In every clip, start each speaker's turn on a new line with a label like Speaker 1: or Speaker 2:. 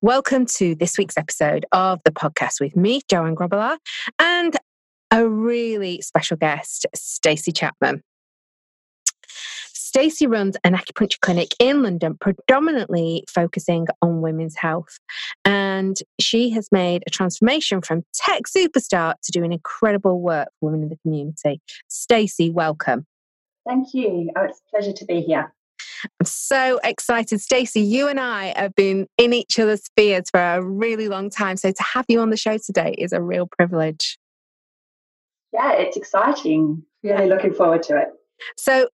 Speaker 1: Welcome to this week's episode of the podcast with me, Joanne Grobbelaar, and a really special guest, Stacey Chapman. Stacey runs an acupuncture clinic in London, predominantly focusing on women's health. And she has made a transformation from tech superstar to doing incredible work for women in the community. Stacey, welcome.
Speaker 2: Thank you. Oh, it's a pleasure to be here.
Speaker 1: I'm so excited. Stacey, you and I have been in each other's spheres for a really long time. So to have you on the show today is a real privilege.
Speaker 2: Yeah, it's exciting. Really looking forward to it.
Speaker 1: So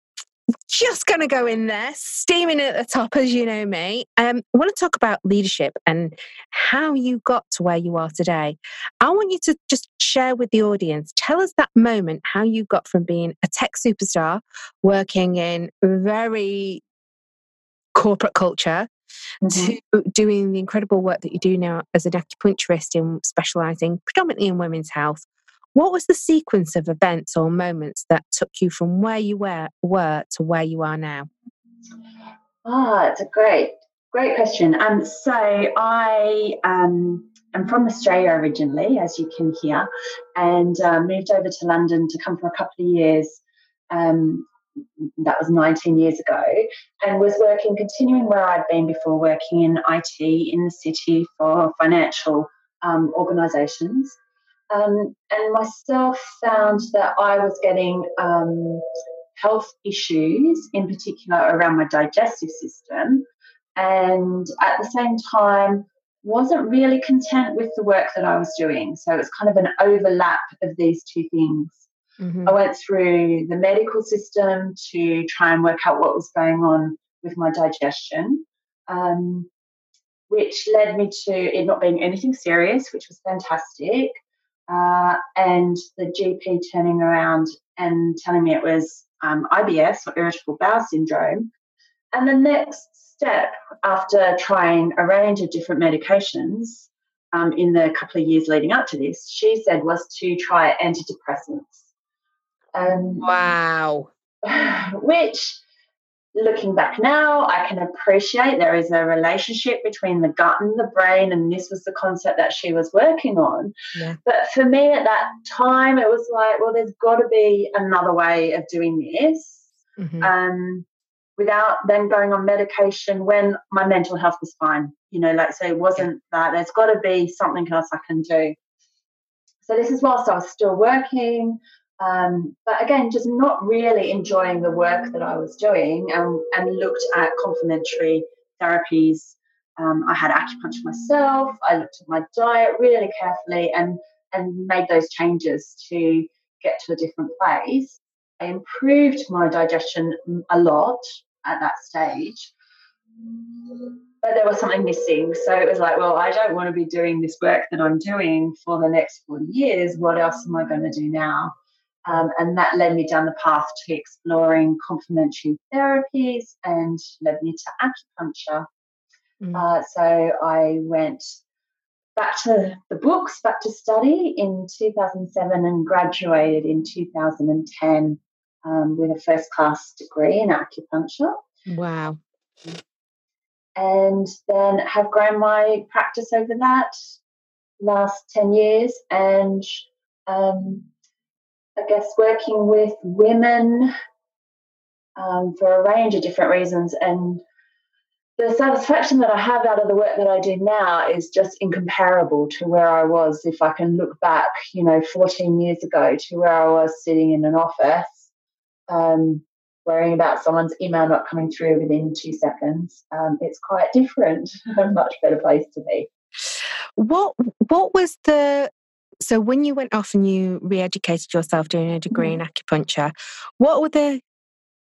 Speaker 1: just going to go in there, steaming at the top, as you know me. Um, I want to talk about leadership and how you got to where you are today. I want you to just share with the audience, tell us that moment, how you got from being a tech superstar, working in very corporate culture, mm-hmm. to doing the incredible work that you do now as an acupuncturist in specializing predominantly in women's health what was the sequence of events or moments that took you from where you were, were to where you are now?
Speaker 2: Ah, it's a great, great question. Um, so I um, am from Australia originally, as you can hear, and uh, moved over to London to come for a couple of years. Um, that was 19 years ago, and was working, continuing where I'd been before, working in IT in the city for financial um, organisations um, and myself found that I was getting um, health issues, in particular around my digestive system, and at the same time wasn't really content with the work that I was doing. So it's kind of an overlap of these two things. Mm-hmm. I went through the medical system to try and work out what was going on with my digestion. Um, which led me to it not being anything serious, which was fantastic uh, and the GP turning around and telling me it was um, IBS or irritable bowel syndrome. And the next step, after trying a range of different medications um, in the couple of years leading up to this, she said was to try antidepressants.
Speaker 1: Um, wow.
Speaker 2: Which looking back now, I can appreciate there is a relationship between the gut and the brain, and this was the concept that she was working on. Yeah. But for me at that time, it was like, well, there's got to be another way of doing this. Mm-hmm. Um, without then going on medication when my mental health was fine. You know, like so it wasn't that there's got to be something else I can do. So this is whilst I was still working. Um, but again, just not really enjoying the work that I was doing and, and looked at complementary therapies. Um, I had acupuncture myself. I looked at my diet really carefully and, and made those changes to get to a different place. I improved my digestion a lot at that stage. But there was something missing. So it was like, well, I don't want to be doing this work that I'm doing for the next 40 years. What else am I going to do now? Um, and that led me down the path to exploring complementary therapies and led me to acupuncture. Mm. Uh, so I went back to the books, back to study in 2007 and graduated in 2010 um, with a first class degree in acupuncture.
Speaker 1: Wow.
Speaker 2: And then have grown my practice over that last 10 years and um, I guess, working with women um, for a range of different reasons. And the satisfaction that I have out of the work that I do now is just incomparable to where I was if I can look back, you know, 14 years ago to where I was sitting in an office, um, worrying about someone's email not coming through within two seconds. Um, it's quite different, a much better place to be.
Speaker 1: What what was the so when you went off and you re-educated yourself doing a degree mm-hmm. in acupuncture, what were the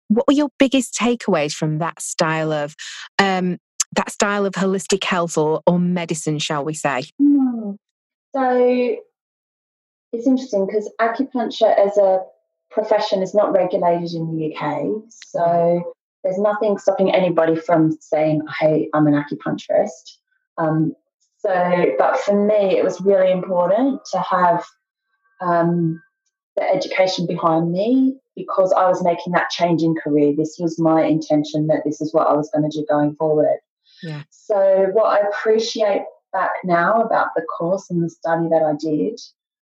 Speaker 1: what were your biggest takeaways from that style of um, that style of holistic health or, or medicine, shall we say?
Speaker 2: Mm. So it's interesting because acupuncture as a profession is not regulated in the UK. So there's nothing stopping anybody from saying, hey, I'm an acupuncturist. Um, so, but for me, it was really important to have um, the education behind me because I was making that change in career. This was my intention that this is what I was going to do going forward. Yeah. So, what I appreciate back now about the course and the study that I did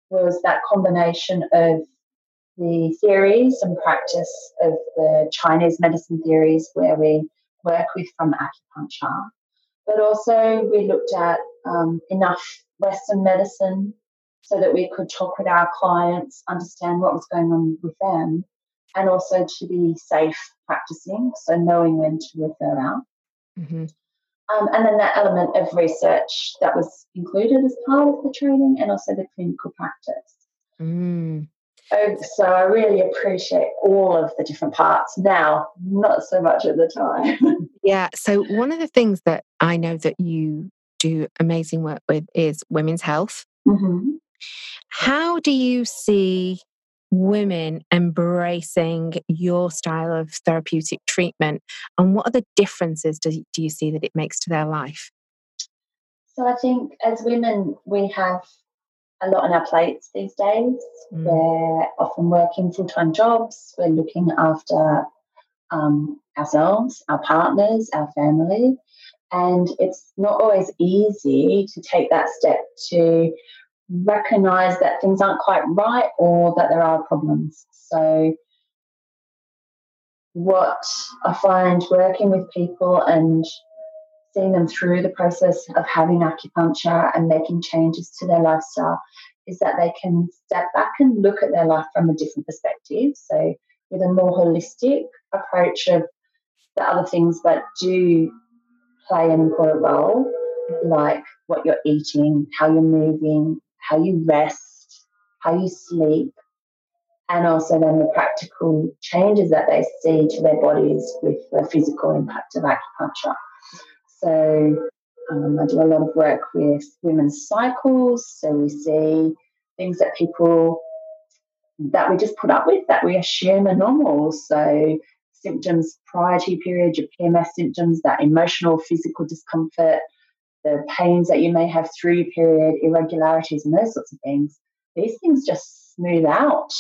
Speaker 2: was that combination of the theories and practice of the Chinese medicine theories where we work with from acupuncture, but also we looked at um, enough Western medicine so that we could talk with our clients, understand what was going on with them, and also to be safe practicing, so knowing when to refer out. Mm-hmm. Um, and then that element of research that was included as part of the training and also the clinical practice. Mm. So, so I really appreciate all of the different parts now, not so much at the time.
Speaker 1: yeah. So one of the things that I know that you do amazing work with is women's health. Mm-hmm. How do you see women embracing your style of therapeutic treatment and what are the differences do, do you see that it makes to their life
Speaker 2: so i think as women we have a lot on our plates these days mm. we're often working full-time jobs we're looking after um, ourselves our partners our family and it's not always easy to take that step to recognize that things aren't quite right or that there are problems. So, what I find working with people and seeing them through the process of having acupuncture and making changes to their lifestyle is that they can step back and look at their life from a different perspective. So, with a more holistic approach of the other things that do play an important role, like what you're eating, how you're moving, how you rest, how you sleep, and also then the practical changes that they see to their bodies with the physical impact of acupuncture. So um, I do a lot of work with women's cycles. So we see things that people that we just put up with that we assume are normal. So symptoms prior to your period, your PMS symptoms, that emotional, physical discomfort, the pains that you may have through your period, irregularities, and those sorts of things, these things just smooth out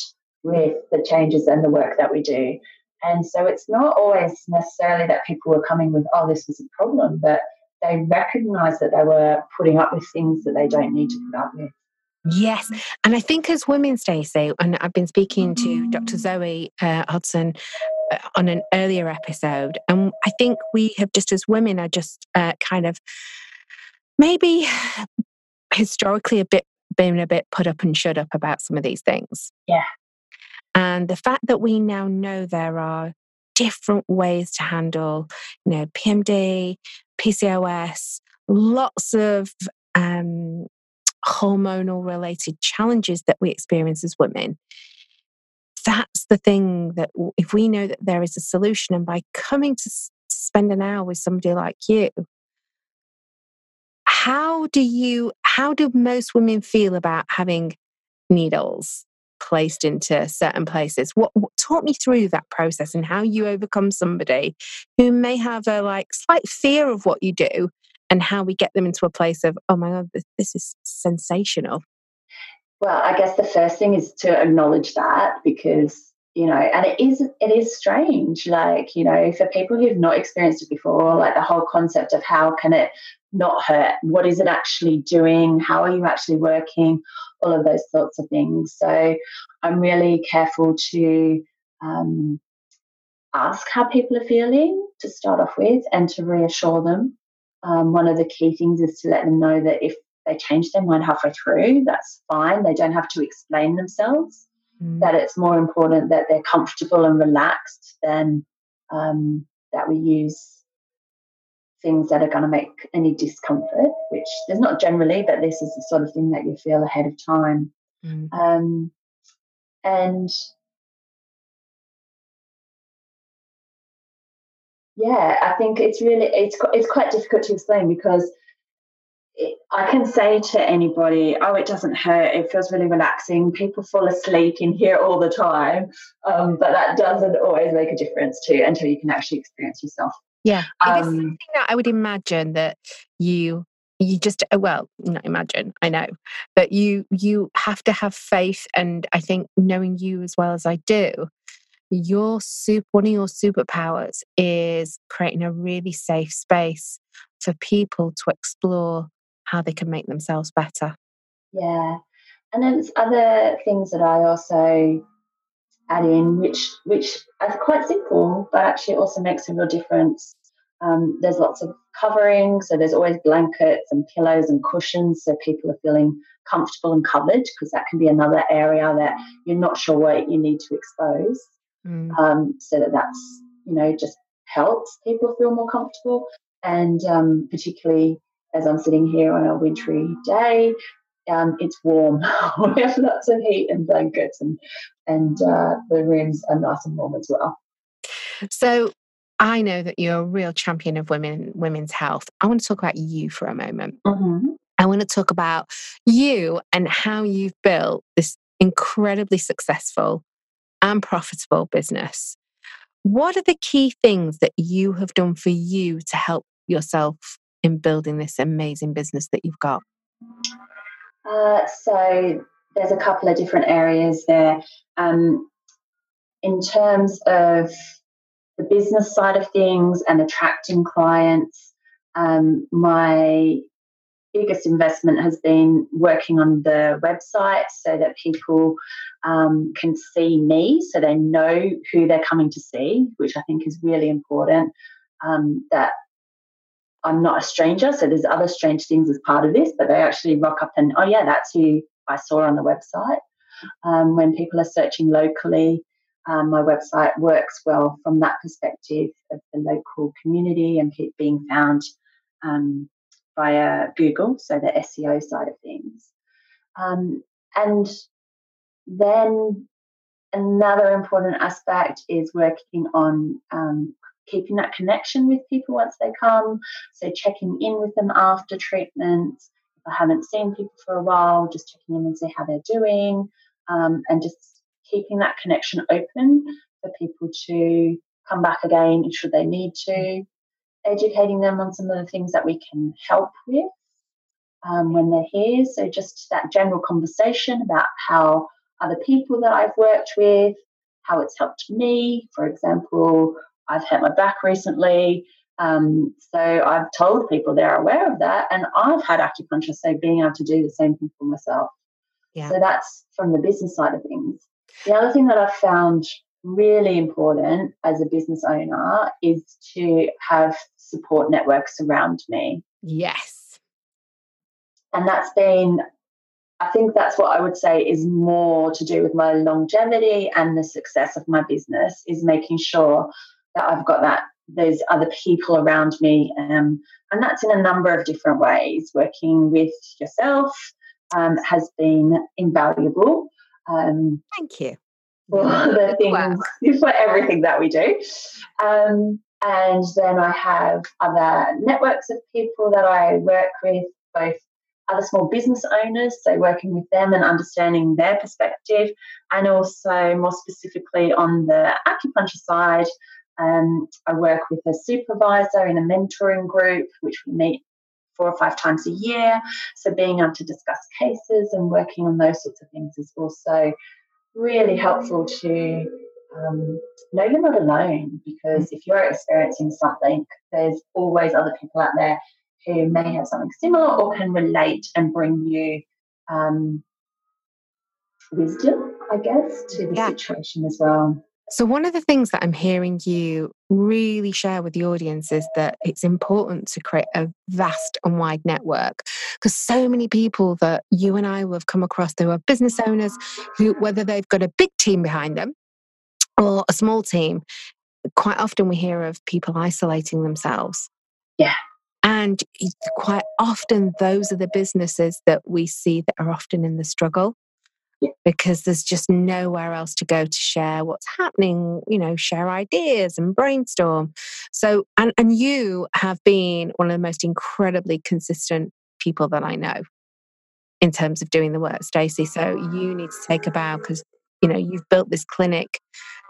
Speaker 2: with the changes and the work that we do. And so it's not always necessarily that people were coming with, oh, this was a problem, but they recognize that they were putting up with things that they don't need to put up with.
Speaker 1: Yes. And I think as women, Stacey, and I've been speaking to Dr. Zoe uh, Hudson uh, on an earlier episode, and I think we have just as women are just uh, kind of maybe historically a bit been a bit put up and shut up about some of these things.
Speaker 2: Yeah.
Speaker 1: And the fact that we now know there are different ways to handle, you know, PMD, PCOS, lots of um, hormonal related challenges that we experience as women. That's the thing that if we know that there is a solution, and by coming to spend an hour with somebody like you, how do you how do most women feel about having needles placed into certain places what, what talk me through that process and how you overcome somebody who may have a like slight fear of what you do and how we get them into a place of oh my god this, this is sensational
Speaker 2: well i guess the first thing is to acknowledge that because you know and it is it is strange like you know for people who've not experienced it before like the whole concept of how can it not hurt? What is it actually doing? How are you actually working? All of those sorts of things. So I'm really careful to um, ask how people are feeling to start off with and to reassure them. Um, one of the key things is to let them know that if they change their mind halfway through, that's fine. They don't have to explain themselves. Mm. That it's more important that they're comfortable and relaxed than um, that we use things that are going to make any discomfort, which there's not generally, but this is the sort of thing that you feel ahead of time. Mm. Um, and yeah, I think it's really it's it's quite difficult to explain because it, I can say to anybody, "Oh, it doesn't hurt. It feels really relaxing. People fall asleep in here all the time," um, but that doesn't always make a difference to until you can actually experience yourself.
Speaker 1: Yeah. Um, I would imagine that you you just uh, well not imagine i know but you you have to have faith and i think knowing you as well as i do your super, one of your superpowers is creating a really safe space for people to explore how they can make themselves better.
Speaker 2: Yeah. And then there's other things that I also add in, which which are quite simple, but actually also makes a real difference. Um, there's lots of covering, so there's always blankets and pillows and cushions, so people are feeling comfortable and covered, because that can be another area that you're not sure what you need to expose. Mm. Um, so that that's you know just helps people feel more comfortable, and um, particularly as I'm sitting here on a wintry day, um, it's warm. we have lots of heat and blankets, and and uh, the rooms are nice and warm as well.
Speaker 1: So I know that you're a real champion of women women's health. I want to talk about you for a moment. Mm-hmm. I want to talk about you and how you've built this incredibly successful and profitable business. What are the key things that you have done for you to help yourself in building this amazing business that you've got?
Speaker 2: Uh, so there's a couple of different areas there. Um, in terms of the business side of things and attracting clients, um, my biggest investment has been working on the website so that people um, can see me, so they know who they're coming to see, which I think is really important. Um, that I'm not a stranger, so there's other strange things as part of this, but they actually rock up and, oh, yeah, that's who I saw on the website. Um, when people are searching locally, um, my website works well from that perspective of the local community and being found um, via Google, so the SEO side of things. Um, and then another important aspect is working on um, keeping that connection with people once they come. So checking in with them after treatment. If I haven't seen people for a while, just checking in and see how they're doing, um, and just keeping that connection open for people to come back again should they need to. Educating them on some of the things that we can help with um, when they're here. So just that general conversation about how other people that I've worked with, how it's helped me. For example, I've hurt my back recently. Um, so I've told people they're aware of that, and I've had acupuncture, so being able to do the same thing for myself. Yeah. So that's from the business side of things. The other thing that I've found really important as a business owner is to have support networks around me.
Speaker 1: Yes.
Speaker 2: And that's been, I think that's what I would say is more to do with my longevity and the success of my business, is making sure that I've got that those other people around me, um, and that's in a number of different ways. Working with yourself um, has been invaluable.
Speaker 1: Um, Thank you.
Speaker 2: For the things, wow. for everything that we do. Um, and then I have other networks of people that I work with, both other small business owners, so working with them and understanding their perspective, and also more specifically on the acupuncture side, um, I work with a supervisor in a mentoring group, which we meet four or five times a year. So being able to discuss cases and working on those sorts of things is also really helpful to um, know you're not alone because if you're experiencing something, there's always other people out there who may have something similar or can relate and bring you um, wisdom, I guess, to the yeah. situation as well.
Speaker 1: So, one of the things that I'm hearing you really share with the audience is that it's important to create a vast and wide network because so many people that you and I have come across who are business owners who, whether they've got a big team behind them or a small team, quite often we hear of people isolating themselves.
Speaker 2: Yeah.
Speaker 1: And quite often, those are the businesses that we see that are often in the struggle because there's just nowhere else to go to share what's happening, you know, share ideas and brainstorm. So, and, and you have been one of the most incredibly consistent people that I know in terms of doing the work, Stacey. So you need to take a bow because, you know, you've built this clinic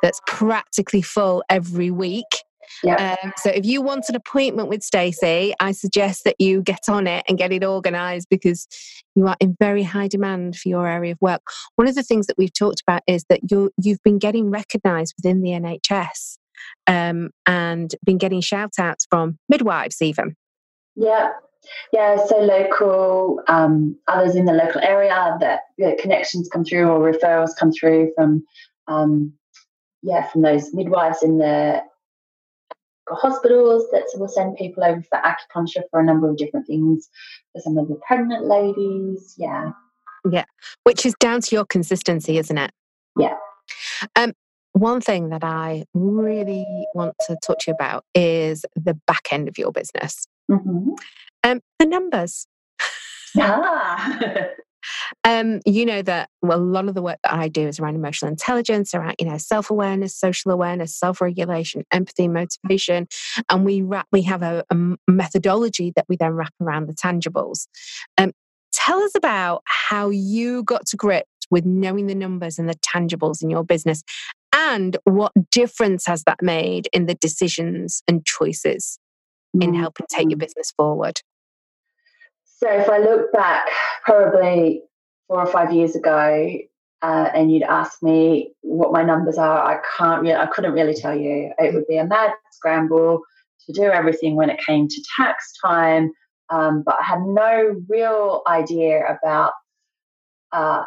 Speaker 1: that's practically full every week. Yeah. Um, so if you want an appointment with Stacey, I suggest that you get on it and get it organised because you are in very high demand for your area of work. One of the things that we've talked about is that you you've been getting recognised within the NHS um, and been getting shout outs from midwives even.
Speaker 2: Yeah. Yeah, so local, um, others in the local area that connections come through or referrals come through from, um, yeah, from those midwives in the hospitals that will send people over for acupuncture for a number of different things for some of the pregnant ladies. Yeah.
Speaker 1: Yeah. Which is down to your consistency, isn't it?
Speaker 2: Yeah.
Speaker 1: Um, one thing that I really want to talk to you about is the back end of your business. Mm-hmm. Um, the numbers.
Speaker 2: Ah.
Speaker 1: um, you know that well, a lot of the work that I do is around emotional intelligence, around you know self awareness, social awareness, self regulation, empathy, motivation, and we wrap we have a, a, methodology that we then wrap around the tangibles. Um, tell us about how you got to grips with knowing the numbers and the tangibles in your business, and what difference has that made in the decisions and choices in mm-hmm. helping take your business forward?
Speaker 2: So if I look back, probably four or five years ago, uh, and you'd ask me what my numbers are, I can't really, I couldn't really tell you. It would be a mad scramble to do everything when it came to tax time, um, but I had no real idea about uh,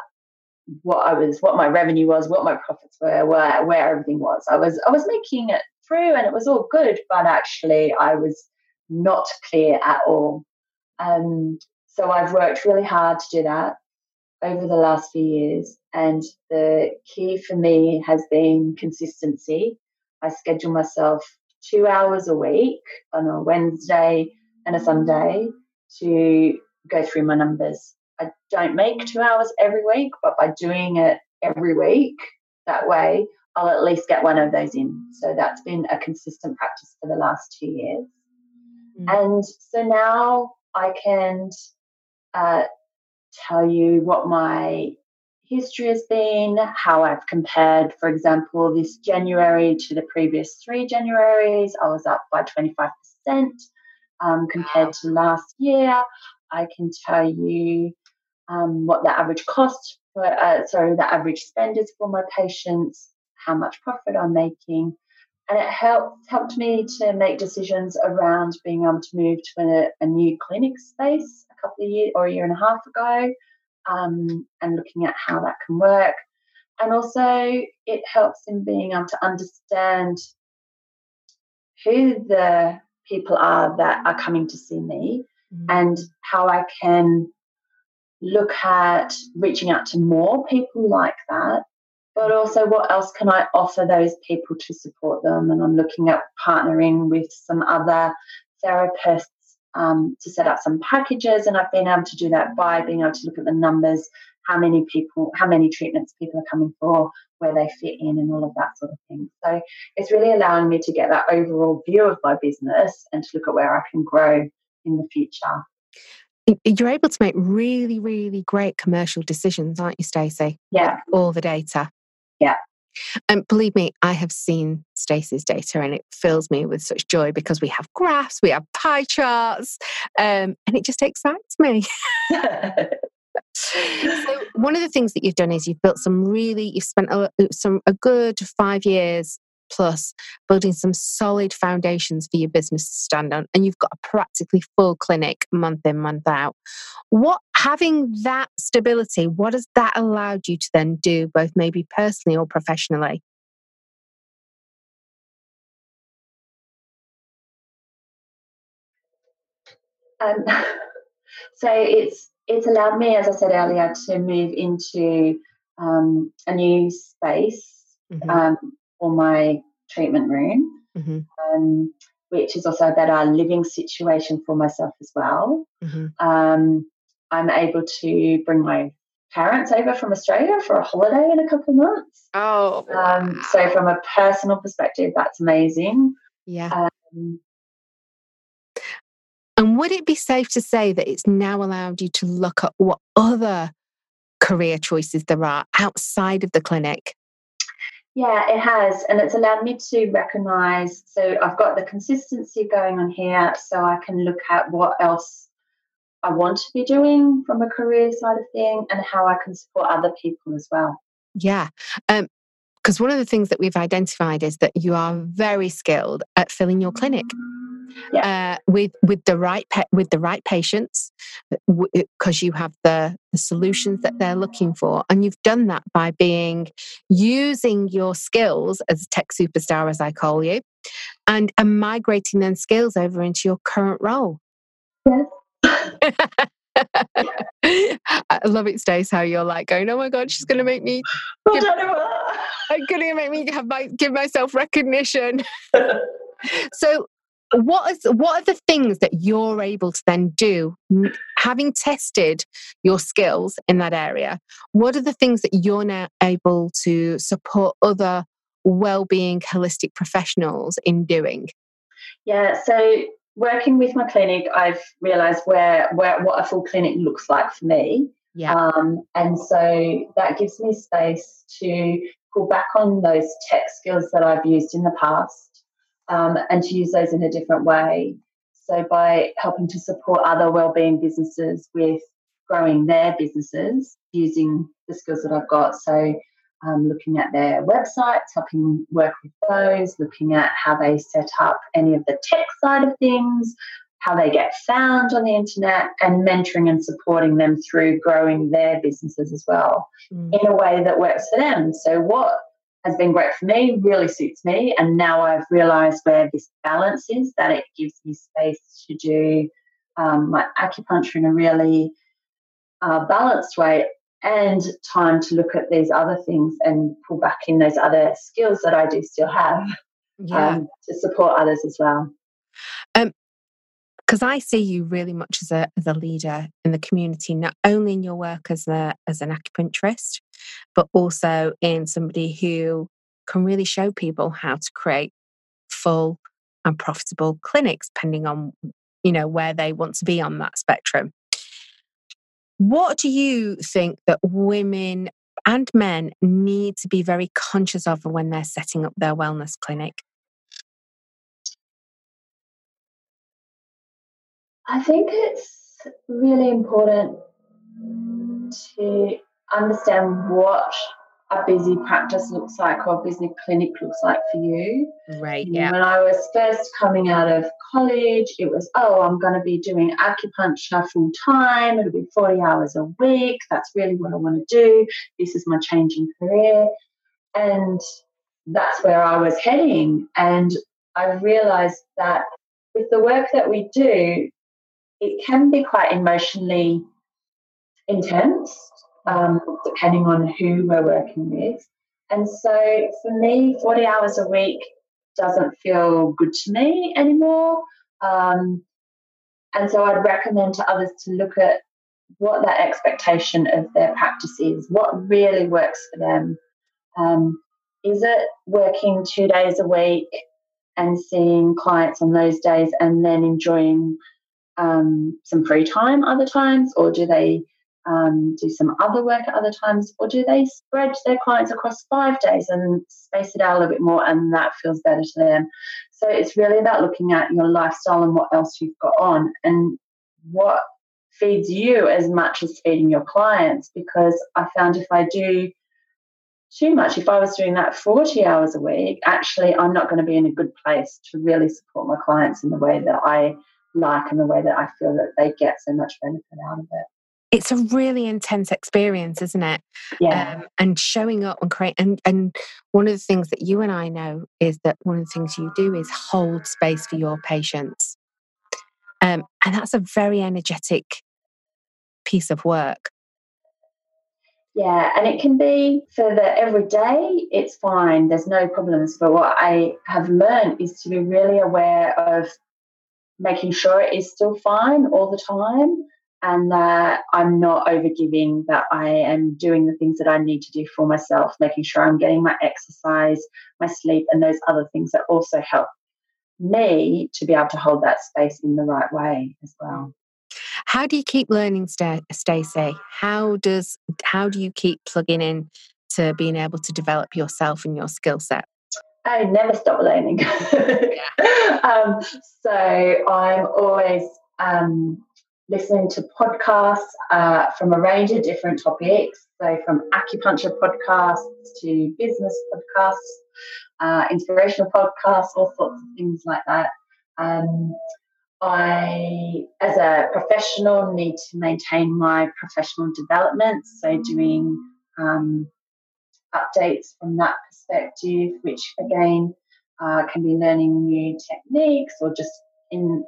Speaker 2: what I was, what my revenue was, what my profits were, where where everything was. I was I was making it through, and it was all good, but actually I was not clear at all. Um, so I've worked really hard to do that over the last few years. And the key for me has been consistency. I schedule myself two hours a week on a Wednesday and a Sunday to go through my numbers. I don't make two hours every week, but by doing it every week that way, I'll at least get one of those in. So that's been a consistent practice for the last two years. Mm. And so now I can uh, tell you what my history has been, how I've compared, for example, this January to the previous three Januaries. I was up by 25% um, compared to last year. I can tell you um, what the average cost, for, uh, sorry, the average spend is for my patients, how much profit I'm making, and it helped helped me to make decisions around being able to move to a, a new clinic space a couple of years or a year and a half ago, um, and looking at how that can work. And also, it helps in being able to understand who the people are that are coming to see me mm-hmm. and how I can look at reaching out to more people like that but also what else can I offer those people to support them? And I'm looking at partnering with some other therapists um, to set up some packages, and I've been able to do that by being able to look at the numbers, how many people, how many treatments people are coming for, where they fit in, and all of that sort of thing. So it's really allowing me to get that overall view of my business and to look at where I can grow in the future
Speaker 1: you're able to make really, really great commercial decisions, aren't you, Stacey?
Speaker 2: Yeah.
Speaker 1: All the data.
Speaker 2: Yeah.
Speaker 1: And believe me, I have seen Stacey's data and it fills me with such joy because we have graphs, we have pie charts, um, and it just excites me. so one of the things that you've done is you've built some really, you've spent a, some a good five years plus building some solid foundations for your business to stand on and you've got a practically full clinic month in month out what having that stability what has that allowed you to then do both maybe personally or professionally
Speaker 2: um, so it's it's allowed me as i said earlier to move into um, a new space mm-hmm. um, for my treatment room, mm-hmm. um, which is also a better living situation for myself as well. Mm-hmm. I'm able to bring my parents over from Australia for a holiday in a couple of months.
Speaker 1: Oh, wow. um,
Speaker 2: so from a personal perspective, that's amazing.
Speaker 1: Yeah. Um, and would it be safe to say that it's now allowed you to look at what other career choices there are outside of the clinic?
Speaker 2: Yeah, it has. And it's allowed me to recognize. So I've got the consistency going on here, so I can look at what else I want to be doing from a career side of thing and how I can support other people as well.
Speaker 1: Yeah. Um, because one of the things that we've identified is that you are very skilled at filling your clinic yeah. uh, with with the right pe- with the right patients because you have the, the solutions that they're looking for and you've done that by being using your skills as a tech superstar as i call you and, and migrating them skills over into your current role
Speaker 2: yes
Speaker 1: I love it, Stace, how you're like going, oh my God, she's going to make me. Give, I'm going to make me have my, give myself recognition. so, what is what are the things that you're able to then do having tested your skills in that area what are the things that you're now able to support other well-being holistic professionals in doing
Speaker 2: yeah so working with my clinic i've realized where where what a full clinic looks like for me yeah. Um, and so that gives me space to pull back on those tech skills that I've used in the past um, and to use those in a different way. So, by helping to support other wellbeing businesses with growing their businesses using the skills that I've got. So, um, looking at their websites, helping work with those, looking at how they set up any of the tech side of things, how they get found on the internet, and mentoring and supporting them through growing their businesses as well mm. in a way that works for them. So, what has been great for me, really suits me. And now I've realized where this balance is, that it gives me space to do um, my acupuncture in a really uh, balanced way and time to look at these other things and pull back in those other skills that I do still have yeah. um, to support others as well.
Speaker 1: Um, because I see you really much as a as a leader in the community, not only in your work as a as an acupuncturist, but also in somebody who can really show people how to create full and profitable clinics, depending on you know where they want to be on that spectrum. What do you think that women and men need to be very conscious of when they're setting up their wellness clinic?
Speaker 2: I think it's really important to understand what a busy practice looks like or a busy clinic looks like for you.
Speaker 1: Right. Yeah.
Speaker 2: When I was first coming out of college, it was, oh, I'm going to be doing acupuncture full time. It'll be 40 hours a week. That's really what I want to do. This is my changing career. And that's where I was heading. And I realized that with the work that we do, it can be quite emotionally intense, um, depending on who we're working with. And so for me, 40 hours a week doesn't feel good to me anymore. Um, and so I'd recommend to others to look at what that expectation of their practice is, what really works for them. Um, is it working two days a week and seeing clients on those days and then enjoying um, some free time other times, or do they um, do some other work at other times, or do they spread their clients across five days and space it out a little bit more, and that feels better to them? So it's really about looking at your lifestyle and what else you've got on, and what feeds you as much as feeding your clients. Because I found if I do too much, if I was doing that 40 hours a week, actually, I'm not going to be in a good place to really support my clients in the way that I like and the way that I feel that they get so much benefit out of it.
Speaker 1: It's a really intense experience, isn't it?
Speaker 2: Yeah. Um,
Speaker 1: and showing up and create and and one of the things that you and I know is that one of the things you do is hold space for your patients. Um, and that's a very energetic piece of work.
Speaker 2: Yeah, and it can be for the everyday, it's fine, there's no problems. But what I have learned is to be really aware of making sure it is still fine all the time and that I'm not overgiving, that I am doing the things that I need to do for myself, making sure I'm getting my exercise, my sleep, and those other things that also help me to be able to hold that space in the right way as well.
Speaker 1: How do you keep learning, Stacey? How does how do you keep plugging in to being able to develop yourself and your skill set?
Speaker 2: I never stop learning. um, so I'm always um, listening to podcasts uh, from a range of different topics. So from acupuncture podcasts to business podcasts, uh, inspirational podcasts, all sorts of things like that. Um, I, as a professional, need to maintain my professional development. So doing um, updates from that perspective, which again uh, can be learning new techniques or just in,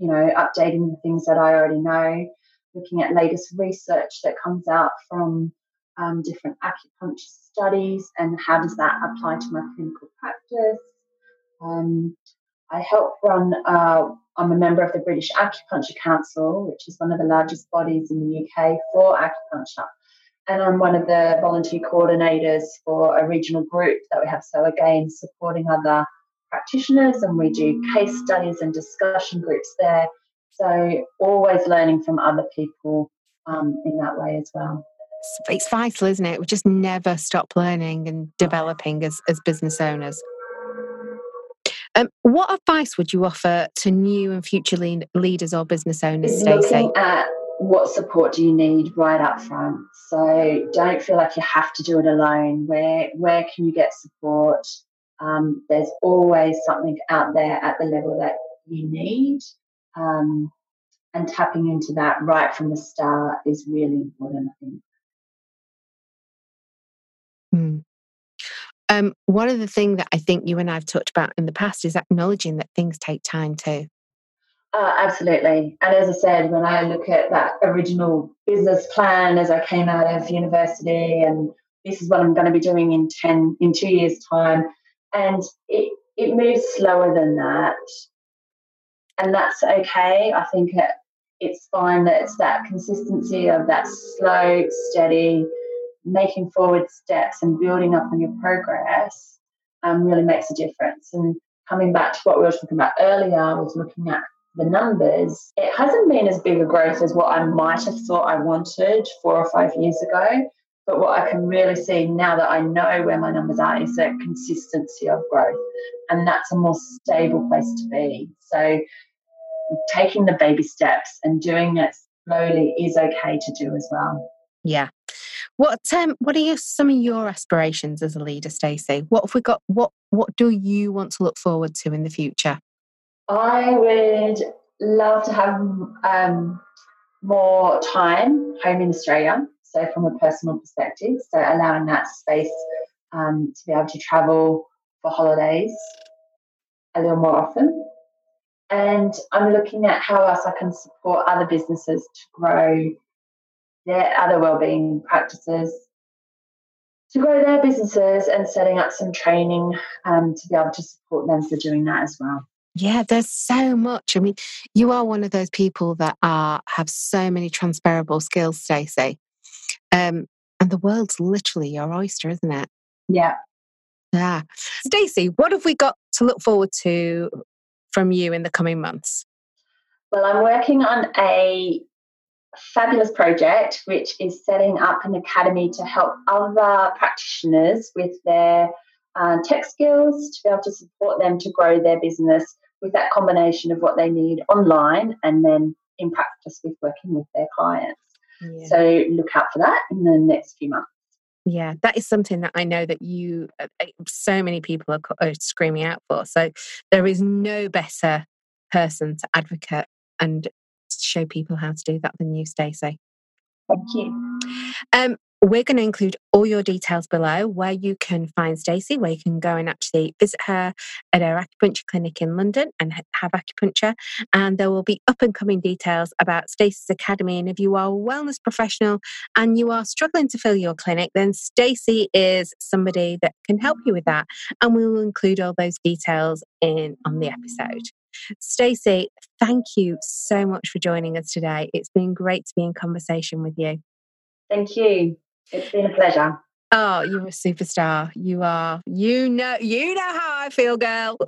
Speaker 2: you know, updating the things that I already know, looking at latest research that comes out from um, different acupuncture studies and how does that apply to my clinical practice. Um, I help run, uh, I'm a member of the British Acupuncture Council, which is one of the largest bodies in the UK for acupuncture and I'm one of the volunteer coordinators for a regional group that we have. So, again, supporting other practitioners, and we do case studies and discussion groups there. So, always learning from other people um, in that way as well.
Speaker 1: It's vital, isn't it? We just never stop learning and developing as, as business owners. Um, what advice would you offer to new and future leaders or business owners, Stacey?
Speaker 2: At what support do you need right up front? So don't feel like you have to do it alone. Where where can you get support? Um, there's always something out there at the level that you need. Um, and tapping into that right from the start is really important, I think.
Speaker 1: Hmm. Um, one of the things that I think you and I've talked about in the past is acknowledging that things take time too.
Speaker 2: Uh, absolutely. And as I said, when I look at that original business plan as I came out of university, and this is what I'm going to be doing in 10, in two years' time, and it, it moves slower than that. And that's okay. I think it, it's fine that it's that consistency of that slow, steady, making forward steps and building up on your progress um, really makes a difference. And coming back to what we were talking about earlier, I was looking at the numbers, it hasn't been as big a growth as what I might have thought I wanted four or five years ago. But what I can really see now that I know where my numbers are is a consistency of growth. And that's a more stable place to be. So taking the baby steps and doing it slowly is okay to do as well.
Speaker 1: Yeah. What um what are your, some of your aspirations as a leader, Stacey? What have we got what what do you want to look forward to in the future?
Speaker 2: I would love to have um, more time home in Australia. So, from a personal perspective, so allowing that space um, to be able to travel for holidays a little more often. And I'm looking at how else I can support other businesses to grow their other wellbeing practices, to grow their businesses, and setting up some training um, to be able to support them for doing that as well.
Speaker 1: Yeah, there's so much. I mean, you are one of those people that are have so many transferable skills, Stacey. Um, and the world's literally your oyster, isn't it?
Speaker 2: Yeah.
Speaker 1: Yeah. Stacey, what have we got to look forward to from you in the coming months?
Speaker 2: Well, I'm working on a fabulous project which is setting up an academy to help other practitioners with their uh, tech skills to be able to support them to grow their business with that combination of what they need online and then in practice with working with their clients. Yeah. So look out for that in the next few months.
Speaker 1: Yeah, that is something that I know that you, uh, uh, so many people are, are screaming out for. So there is no better person to advocate and show people how to do that than you, Stacey.
Speaker 2: Thank you.
Speaker 1: Um, we're going to include all your details below where you can find Stacey, where you can go and actually visit her at her acupuncture clinic in London and have acupuncture. And there will be up and coming details about Stacey's Academy. And if you are a wellness professional and you are struggling to fill your clinic, then Stacey is somebody that can help you with that. And we will include all those details in on the episode. Stacey, thank you so much for joining us today. It's been great to be in conversation with you.
Speaker 2: Thank you. It's been a pleasure.
Speaker 1: Oh, you're a superstar. You are. You know. You know how I feel, girl.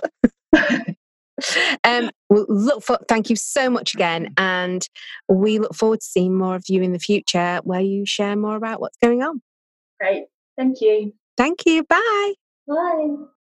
Speaker 1: um, we'll look for. Thank you so much again, and we look forward to seeing more of you in the future, where you share more about what's going on.
Speaker 2: Great. Thank you.
Speaker 1: Thank you. Bye.
Speaker 2: Bye.